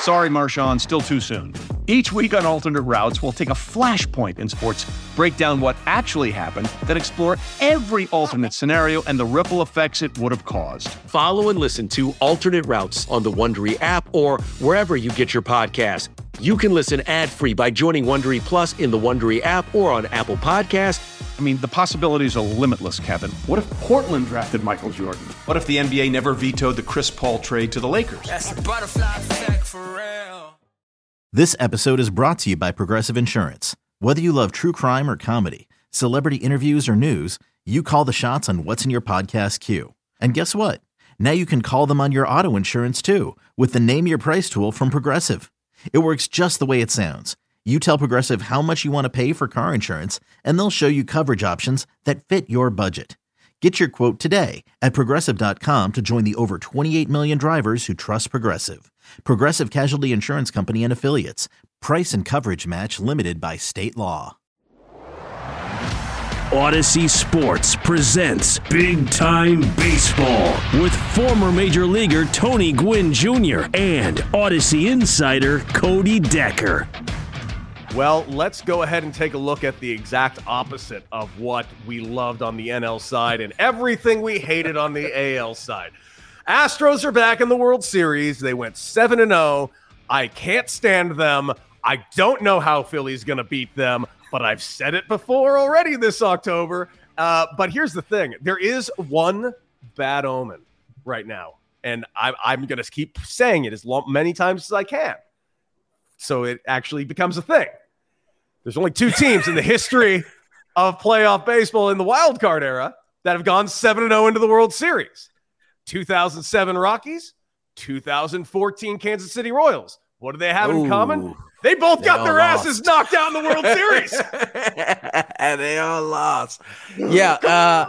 Sorry, Marshawn, still too soon. Each week on Alternate Routes, we'll take a flashpoint in sports, break down what actually happened, then explore every alternate scenario and the ripple effects it would have caused. Follow and listen to Alternate Routes on the Wondery app or wherever you get your podcasts. You can listen ad-free by joining Wondery Plus in the Wondery app or on Apple Podcast. I mean, the possibilities are limitless, Kevin. What if Portland drafted Michael Jordan? What if the NBA never vetoed the Chris Paul trade to the Lakers? That's a butterfly effect for real. This episode is brought to you by Progressive Insurance. Whether you love true crime or comedy, celebrity interviews or news, you call the shots on what's in your podcast queue. And guess what? Now you can call them on your auto insurance too with the Name Your Price tool from Progressive. It works just the way it sounds. You tell Progressive how much you want to pay for car insurance, and they'll show you coverage options that fit your budget. Get your quote today at progressive.com to join the over 28 million drivers who trust Progressive. Progressive Casualty Insurance Company and Affiliates. Price and coverage match limited by state law. Audacy Sports presents Big Time Baseball with former Major Leaguer Tony Gwynn Jr. and Audacy insider Cody Decker. Well, let's go ahead and take a look at the exact opposite of what we loved on the NL side and everything we hated on the AL side. Astros are back in the World Series. They went 7 and 0. I can't stand them. I don't know how Philly's going to beat them, but I've said it before already this October. Uh, but here's the thing there is one bad omen right now, and I, I'm going to keep saying it as long, many times as I can. So it actually becomes a thing. There's only two teams in the history of playoff baseball in the wild card era that have gone 7 0 into the World Series 2007 Rockies, 2014 Kansas City Royals. What do they have in common? They both They got their lost. asses knocked out in the World Series. and they all lost. Yeah, uh,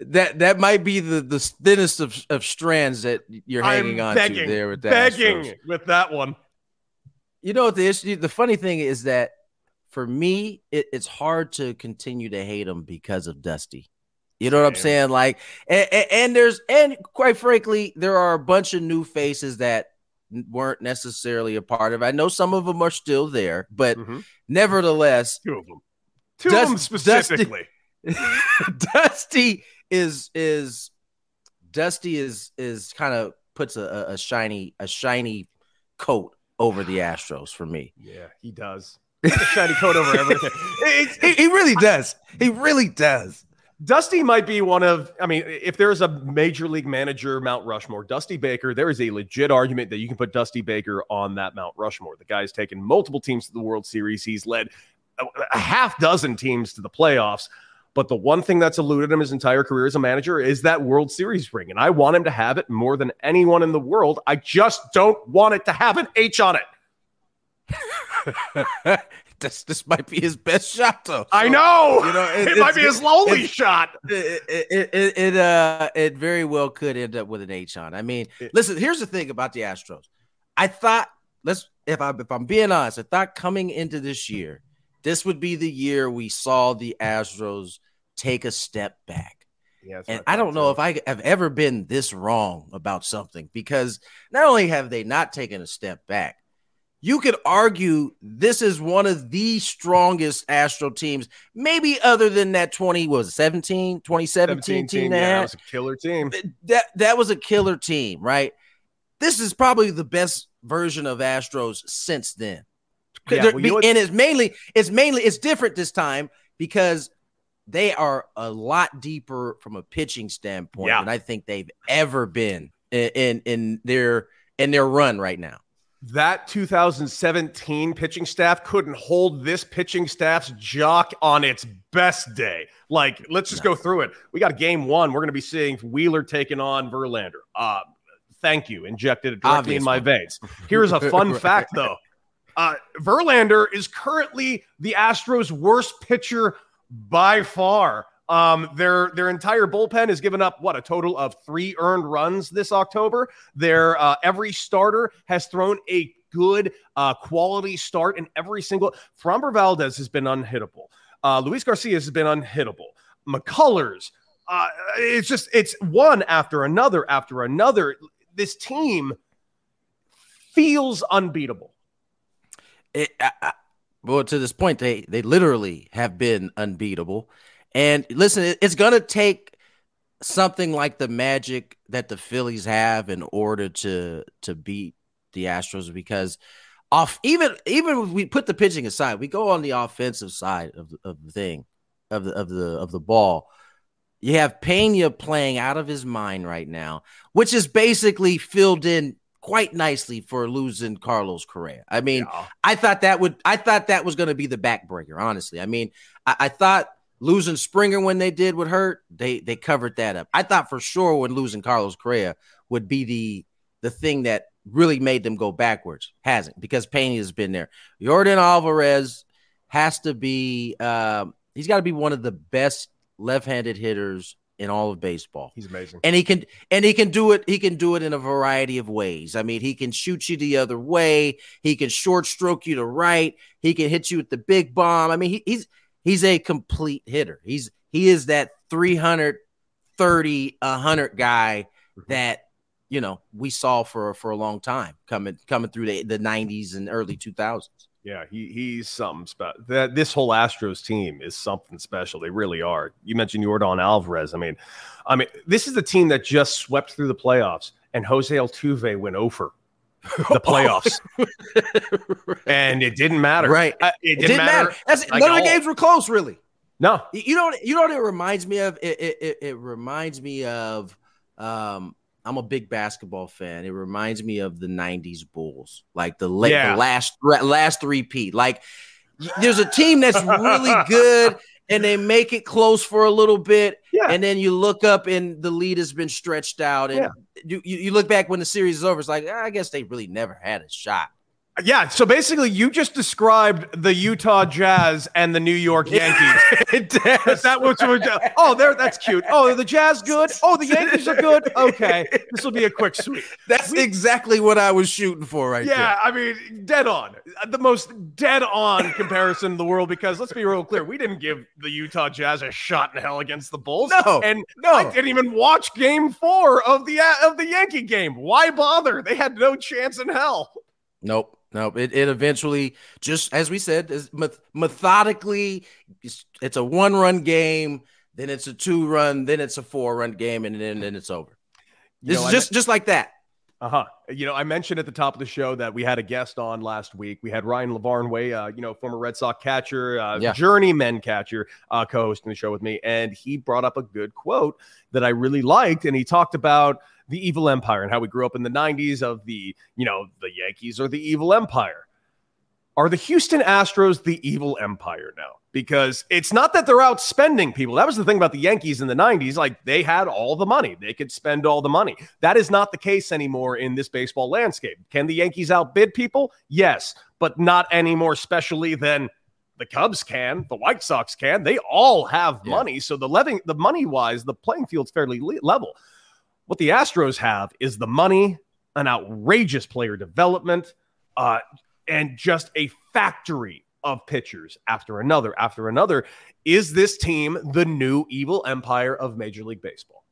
that that might be the the thinnest of, of strands that you're hanging I'm on begging, to there with that. begging with that one. You know what the issue? The funny thing is that for me, it, it's hard to continue to hate him because of Dusty. You know what I'm saying? Like, and, and, there's and quite frankly, there are a bunch of new faces that weren't necessarily a part of. it. I know some of them are still there, but Mhm. nevertheless, Two of them. Two Dust- of them specifically. Dusty is is Dusty is is kind of puts a, a shiny a shiny coat over the Astros for me. Yeah, he does. Shiny coat over everything. He, he really does. He really does. Dusty might be one of, I mean, if there's a major league manager, Mount Rushmore, Dusty Baker, there is a legit argument that you can put Dusty Baker on that Mount Rushmore. The guy's taken multiple teams to the World Series. He's led a, a half dozen teams to the playoffs. But the one thing that's eluded him his entire career as a manager is that World Series ring. And I want him to have it more than anyone in the world. I just don't want it to have an H on it. this this might be his best shot though. I know. You know, it, it- might be his lonely shot. It, it, it, it, uh it very well could end up with an H on. I mean, listen, here's the thing about the Astros. I thought let's if I if I'm being honest, I thought coming into this year, this would be the year we saw the Astros take a step back. Yeah, And I don't know if I have ever been this wrong about something because not only have they not taken a step back, you could argue this is one of the strongest Astro teams, maybe other than that 20 was it 17, 2017 team, they yeah, that was a killer team. that that was a killer team, right? This is probably the best version of Astros since then. Yeah, well, know and it's mainly it's mainly it's different this time because they are a lot deeper from a pitching standpoint Yeah. than I think they've ever been in, in in their in their run right now. that 2017 pitching staff couldn't hold this pitching staff's jock on its best day. Like, let's just go through it. We got game one. We're going to be seeing Wheeler taking on Verlander. Uh, thank you. Injected it directly in my veins. Here's a fun fact, though. Uh, Verlander is currently the Astros' worst pitcher by far. Um, their their entire bullpen has given up what a total of three earned runs this October. Their uh, every starter has thrown a good uh, quality start in every single. Framber Valdez has been unhittable. Uh, Luis Garcia has been unhittable. McCullers, uh, it's just it's one after another after another. This team feels unbeatable. It, I, well, to this point, they they literally have been unbeatable. And listen, it, it's gonna take something like the magic that the Phillies have in order to to beat the Astros because off even even if we put the pitching aside, we go on the offensive side of, of the thing of the of the of the ball. You have Pena playing out of his mind right now, which is basically filled in quite nicely for losing Carlos Correa. I mean, yeah. I thought that would I thought that was going to be the backbreaker, honestly. I mean, I, I, thought losing Springer when they did would hurt. They they covered that up. I thought for sure when losing Carlos Correa would be the the thing that really made them go backwards. Hasn't because Pena has been there. Yordan Alvarez has to be um, he's got to be one of the best left-handed hitters in all of baseball. He's amazing. And he can and he can do it he can do it in a variety of ways. I mean, he can shoot you the other way, he can short stroke you to right, he can hit you with the big bomb. I mean, he, he's he's a complete hitter. He's he is that 330 100 guy mm-hmm. that you know we saw for for a long time coming coming through the, the 90s and early 2000s yeah he he's something special that this whole astros team is something special they really are. You mentioned yordan alvarez i mean i mean this is the team that just swept through the playoffs and jose altuve went over the playoffs. And it didn't matter. Right. Uh, it, didn't, it didn't matter, matter. Like none of the games were close really. No. You know you know what it reminds me of? It, it, it reminds me of um I'm a big basketball fan. It reminds me of the '90s Bulls, like the, late, yeah. the last last three-peat. Like there's a team that's really good, and they make it close for a little bit, yeah. and then you look up and the lead has been stretched out, and yeah. you, you look back when the series is over. It's like ah, I guess they really never had a shot. Yeah, so basically, you just described the Utah Jazz and the New York Yankees. that was oh, there. That's cute. Oh, the Jazz good. Oh, the Yankees are good. Okay, this will be a quick sweep. That's we, exactly what I was shooting for, right yeah, there. I mean, dead on. The most dead on comparison in the world. Because let's be real clear, we didn't give the Utah Jazz a shot in hell against the Bulls. No, and no, I didn't even watch Game Four of the of the Yankee game. Why bother? They had no chance in hell. Nope. No, it, it eventually just as we said, is methodically. It's, it's a one run game, then it's a two run, then it's a four run game, and then then it's over. This know, is just just like that. Uh huh. You know, I mentioned at the top of the show that we had a guest on last week. We had Ryan LaVarnway, uh, you know, former Red Sox catcher, uh, yeah. journeyman catcher, uh, co-hosting the show with me, and he brought up a good quote that I really liked, and he talked about the evil empire and how we grew up in the 90s of the, you know, the Yankees or the evil empire. Are the Houston Astros the evil empire now? Because it's not that they're out spending people. That was the thing about the Yankees in the 90s. Like they had all the money, they could spend all the money. That is not the case anymore in this baseball landscape. Can the Yankees outbid people? Yes, but not any more specially than the Cubs can, the White Sox can. They all have yeah. money. So the, living, the money wise, the playing field's fairly level. What the Astros have is the money, an outrageous player development, uh, and just a factory of pitchers after another after another. Is this team the new evil empire of Major League Baseball?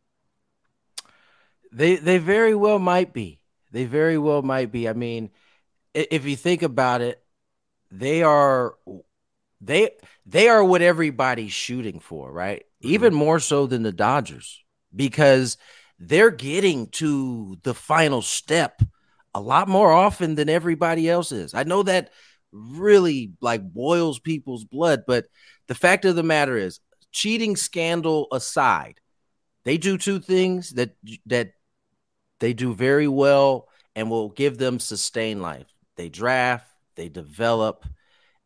They they very well might be. They very well might be. I mean, if you think about it, they are they they are what everybody's shooting for, right? Mm-hmm. Even more so than the Dodgers because they're getting to the final step a lot more often than everybody else is. I know that really like boils people's blood, but the fact of the matter is, cheating scandal aside, they do two things that that they do very well and will give them sustained life. They draft, they develop,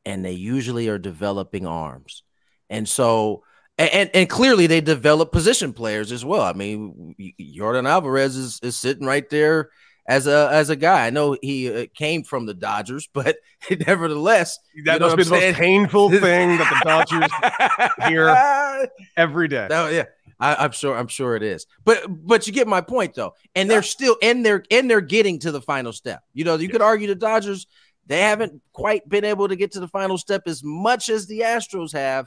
and they usually are developing arms. And so and, and clearly they develop position players as well. I mean, Yordan Alvarez is, is sitting right there as a as a guy. I know he uh, came from the Dodgers, but nevertheless, that must be the most painful thing that the Dodgers hear every day. Oh yeah. I, am sure. I'm sure it is. But but you get my point though, and they're still and they're and they're getting to the final step. You know, you yes. could argue the Dodgers they haven't quite been able to get to the final step as much as the Astros have.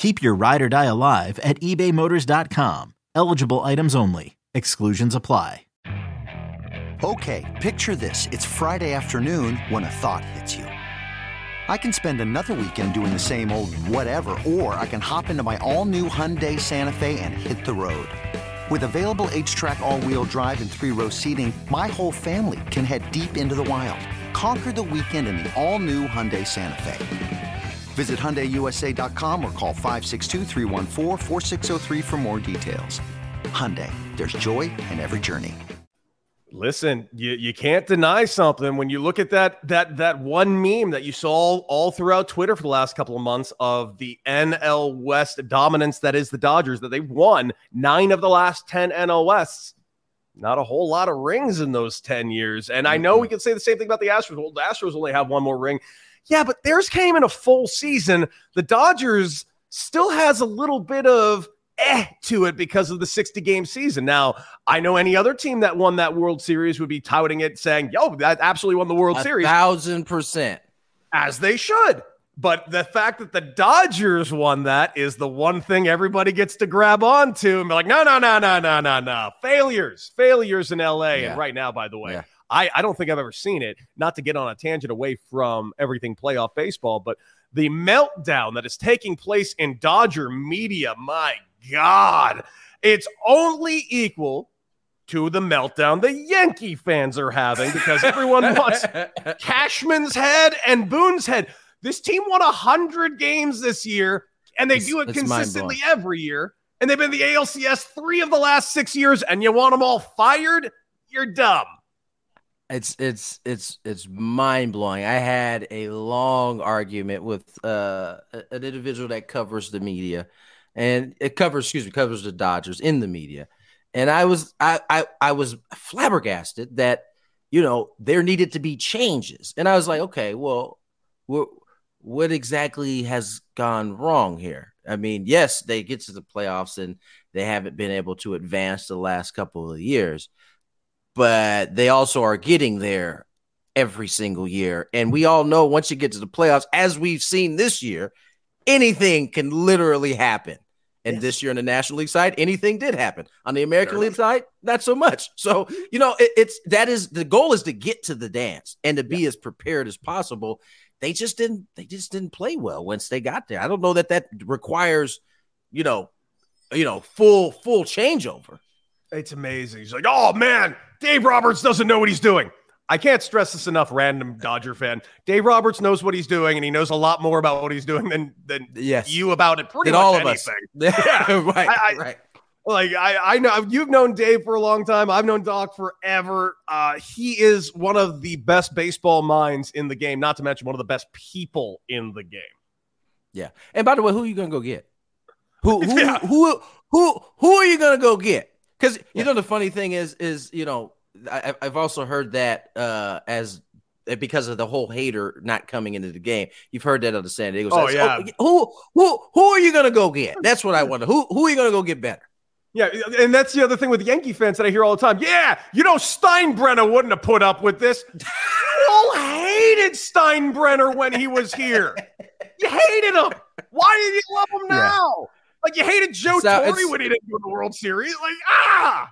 Keep your ride or die alive at ebaymotors.com. Eligible items only. Exclusions apply. Okay, picture this. It's Friday afternoon when a thought hits you. I can spend another weekend doing the same old whatever, or I can hop into my all new Hyundai Santa Fe and hit the road. With available HTRAC, all wheel drive, and three row seating, my whole family can head deep into the wild. Conquer the weekend in the all new Hyundai Santa Fe. Visit HyundaiUSA.com or call 562 for more details. Hyundai, there's joy in every journey. Listen, you, you can't deny something when you look at that that that one meme that you saw all, all throughout Twitter for the last couple of months of the NL West dominance that is the Dodgers that they've won nine of the last 10 NL Wests not a whole lot of rings in those 10 years. And I know we mm-hmm. can say the same thing about the Astros. Well, the Astros only have one more ring. Yeah, but theirs came in a full season. The Dodgers still has a little bit of eh to it because of the 60 game season. Now, I know any other team that won that World Series would be touting it, saying, yo, that absolutely won the World a Series. Thousand percent. As they should. But the fact that the Dodgers won that is the one thing everybody gets to grab onto and be like, no, no, no, no, no, no, no. Failures, failures in LA. Yeah. And right now, by the way, yeah. I, I don't think I've ever seen it. Not to get on a tangent away from everything playoff baseball, but the meltdown that is taking place in Dodger media, my God, it's only equal to the meltdown the Yankee fans are having because everyone wants Cashman's head and Boone's head. This team won 100 games this year, and they it's, do it consistently every year. And they've been the ALCS three of the last six years, and you want them all fired? You're dumb. It's it's it's it's mind blowing. I had a long argument with uh, an individual that covers the media, and it covers excuse me covers the Dodgers in the media, and I was I I, I was flabbergasted that you know there needed to be changes, and I was like, okay, well, what what exactly has gone wrong here? I mean, yes, they get to the playoffs and they haven't been able to advance the last couple of years but they also are getting there every single year. And we all know once you get to the playoffs, as we've seen this year, anything can literally happen. And yes. this year on the National League side, anything did happen. On the American. League side, not so much. So, you know, it, it's that is the goal is to get to the dance and to be yeah. as prepared as possible. They just didn't they just didn't play well once they got there. I don't know that that requires, you know, you know, full full changeover. It's amazing. He's like, "Oh man, Dave Roberts doesn't know what he's doing. I can't stress this enough, random Dodger fan. Dave Roberts knows what he's doing, and he knows a lot more about what he's doing than than yes. you about it. Pretty than much all of anything. us. Yeah, right, I, I, right. Like I, I know you've known Dave for a long time. I've known Doc forever. Uh, he is one of the best baseball minds in the game. Not to mention one of the best people in the game. Yeah. And by the way, who are you gonna go get? Who who yeah. who, who who are you gonna go get? Because you yeah. know the funny thing is is you know I, have also heard that uh, as eh, because of the whole hater not coming into the game. You've heard that on the San Diego side. Oh, yeah. Oh, who who who are you gonna go get? That's what I wonder. Who who are you gonna go get better? Yeah, and that's the other thing with Yankee fans that I hear all the time. Yeah, you know Steinbrenner wouldn't have put up with this. You all hated Steinbrenner when he was here. You hated him. Why did you love him Yeah. Like you hated Joe Torre when he didn't win the World Series. Like ah,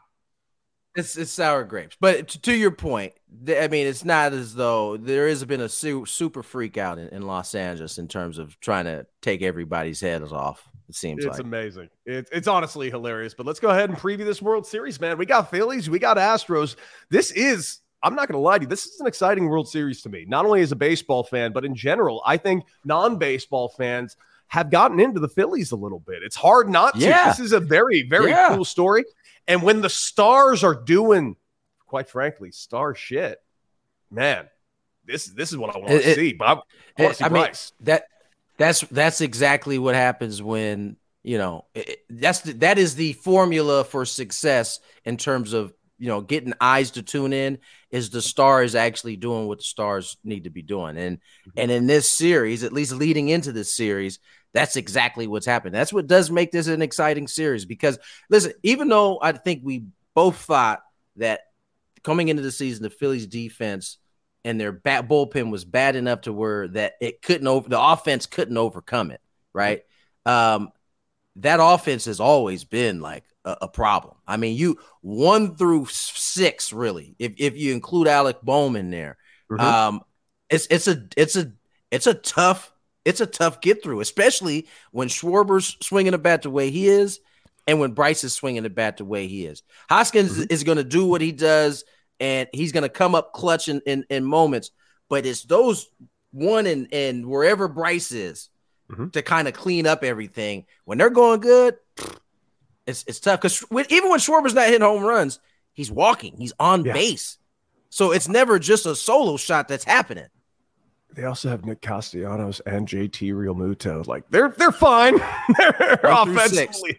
It's it's sour grapes. But to, to your point, th- I mean, it's not as though there has been a su- super freak out in, in Los Angeles in terms of trying to take everybody's heads off. It seems it's like. amazing. It's it's honestly hilarious. But let's go ahead and preview this World Series, man. We got Phillies, we got Astros. This is. I'm not going to lie to you. This is an exciting World Series to me. Not only as a baseball fan, but in general, I think non-baseball fans have gotten into the Phillies a little bit. It's hard not to. Yeah. This is a very, very Yeah. cool story. And when the stars are doing, quite frankly, star shit, man, this this is what I want to see. Bob, I, I want to see I mean, that that's that's exactly what happens when you know it, it- that's the, that is the formula for success in terms of you know getting eyes to tune in is the stars actually doing what the stars need to be doing and mm-hmm. and in this series at least leading into this series that's exactly what's happened that's what does make this an exciting series because listen even though i think we both thought that coming into the season the phillies defense and their bat bullpen was bad enough to where that it couldn't over the offense couldn't overcome it, right? Um, that offense has always been like a, a problem. I mean, you one through six, really, if if you include Alec Bohm there, Mhm. um, it's it's a it's a it's a tough it's a tough get through, especially when Schwarber's swinging the bat the way he is, and when Bryce is swinging the bat the way he is. Hoskins is going to do what he does, and he's going to come up clutch in, in, in moments. But it's those one and and wherever Bryce is Mhm. to kind of clean up everything. When they're going good, it's it's tough because even when Schwarber's not hitting home runs, he's walking, he's on Yeah. base. So it's never just a solo shot that's happening. They also have Nick Castellanos and JT Realmuto. Like they're they're fine. they're One offensively.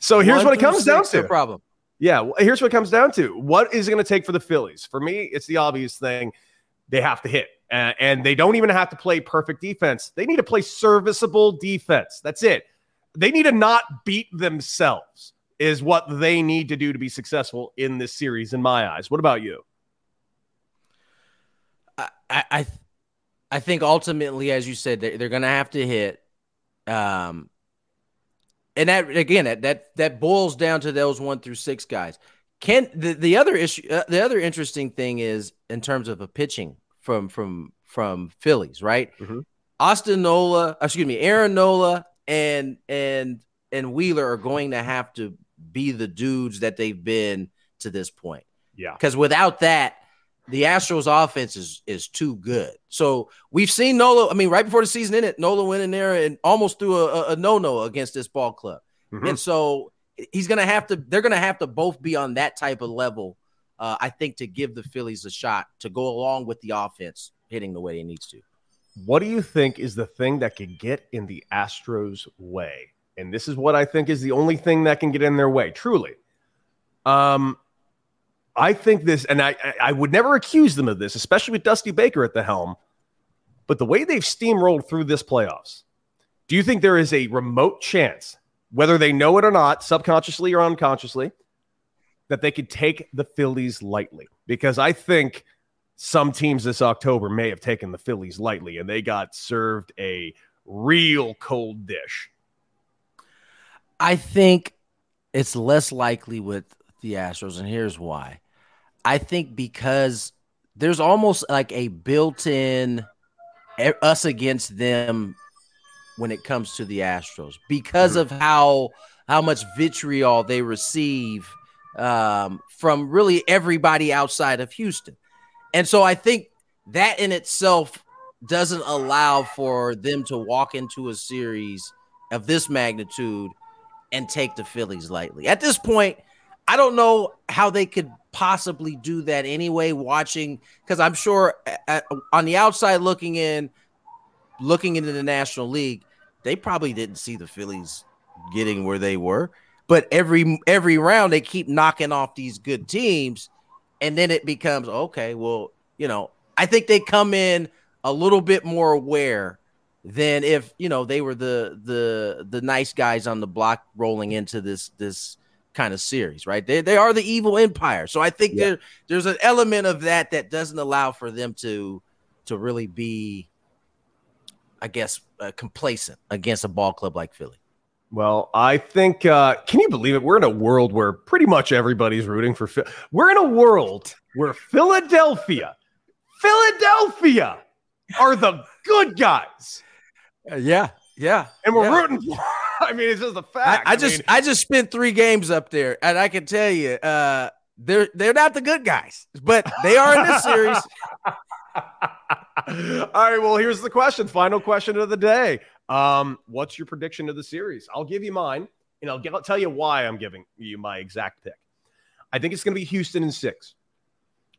So here's One what it comes down six, no to. problem. Yeah, well, here's what it comes down to. What is it going to take for the Phillies? For me, it's the obvious thing. They have to hit, uh, and they don't even have to play perfect defense. They need to play serviceable defense. That's it. They need to not beat themselves. Is what they need to do to be successful in this series, in my eyes. What about you? I, I, I think ultimately, as you said, they're, they're going to have to hit. Um, and that again, that that that boils down to those one through six guys. Can the, the other issue, uh, the other interesting thing is in terms of a pitching from from from Phillies, right? Mhm. Austin Nola, excuse me, Aaron Nola and and and Wheeler are going to have to be the dudes that they've been to this point. Yeah. Because without that, the Astros offense is is too good. So we've seen Nola. I mean, right before the season ended, Nola went in there and almost threw a, a, a no-no against this ball club. Mhm. And so he's gonna have to. They're gonna have to both be on that type of level. Uh, I think to give the Phillies a shot to go along with the offense hitting the way it needs to. What do you think is the thing that could get in the Astros' way? And this is what I think is the only thing that can get in their way, truly. Um, I think this, and I, I- would never accuse them of this, especially with Dusty Baker at the helm. But the way they've steamrolled through this playoffs, do you think there is a remote chance, whether they know it or not, subconsciously or unconsciously, that they could take the Phillies lightly? Because I think some teams this October may have taken the Phillies lightly and they got served a real cold dish. I think it's less likely with the Astros, and here's why. I think because there's almost like a built-in us against them when it comes to the Astros because of how how much vitriol they receive um, from really everybody outside of Houston, and so I think that in itself doesn't allow for them to walk into a series of this magnitude and take the Phillies lightly. At this point, I don't know how they could possibly do that anyway. Watching because I'm sure uh, on the outside looking in, looking into the National League, they probably didn't see the Phillies getting where they were. But every every round they keep knocking off these good teams, and then it becomes okay. Well, you know, I think they come in a little bit more aware than if you know they were the the the nice guys on the block rolling into this this kind of series, right? They they are the evil empire. So I think there there's an element of that that doesn't allow for them to to really be I guess, uh, complacent against a ball club like Philly. Well, I think, uh, can you believe it? We're in a world where pretty much everybody's rooting for. Phil- We're in a world where Philadelphia, Philadelphia are the good guys. Uh, yeah, yeah. And we're yeah. rooting for. I mean, it's just a fact. I just mean, I just spent three games up there, and I can tell you, uh, they're they're not the good guys, but they are in this series. All right. Well, here's the question. Final question of the day. Um, what's your prediction of the series? I'll give you mine, and I'll, give, I'll tell you why I'm giving you my exact pick. I think it's going to be Houston in six.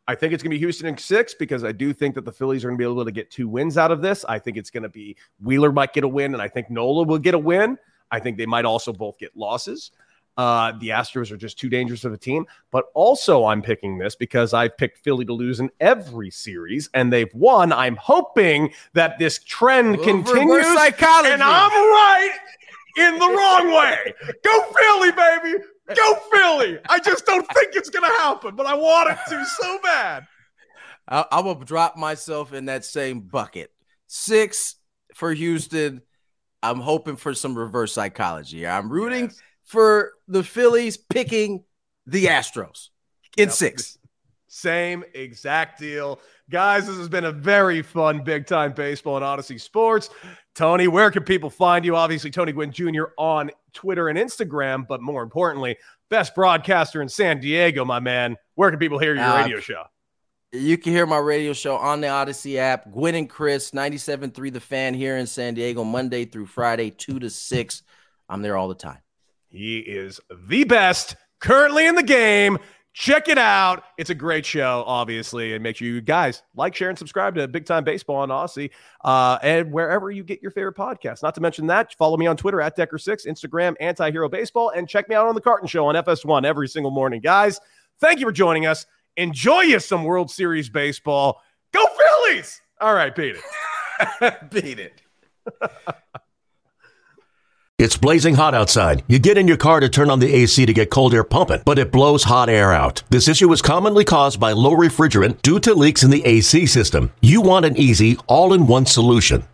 I think it's going to be Houston in six because I do think that the Phillies are going to be able to get two wins out of this. I think it's going to be Wheeler might get a win, and I think Nola will get a win. I think they might also both get losses. Uh, the Astros are just too dangerous of a team. But also, I'm picking this because I've picked Philly to lose in every series, and they've won. I'm hoping that this trend Reverse continues, psychology. and I'm right in the wrong way. Go Philly, baby! Go Philly! I just don't think it's going to happen, but I want it to so bad. I, I will drop myself in that same bucket. Six for Houston. I'm hoping for some reverse psychology. I'm rooting Yes. for the Phillies picking the Astros in Yep. six. Same exact deal. Guys, this has been a very fun big time baseball and Audacy Sports. Tony, where can people find you? Obviously, Tony Gwynn Jr. on Twitter and Instagram, but more importantly, best broadcaster in San Diego, my man. Where can people hear your Uh, radio show? You can hear my radio show on the Audacy app. Gwynn and Chris, 97.3 The Fan here in San Diego, Monday through Friday, 2 to 6. I'm there all the time. He is the best currently in the game. Check it out. It's a great show, obviously. And make sure you guys like, share, and subscribe to Big Time Baseball on Audacy uh, and wherever you get your favorite podcast. Not to mention that, follow me on Twitter at Decker6, Instagram, Anti Hero Baseball, and check me out on The Carton Show on FS1 every single morning. Guys, thank you for joining us. Enjoy you some World Series baseball. Go Phillies! All right, beat it. Beat it. It's blazing hot outside. You get in your car to turn on the AC to get cold air pumping, but it blows hot air out. This issue is commonly caused by low refrigerant due to leaks in the AC system. You want an easy, all in one solution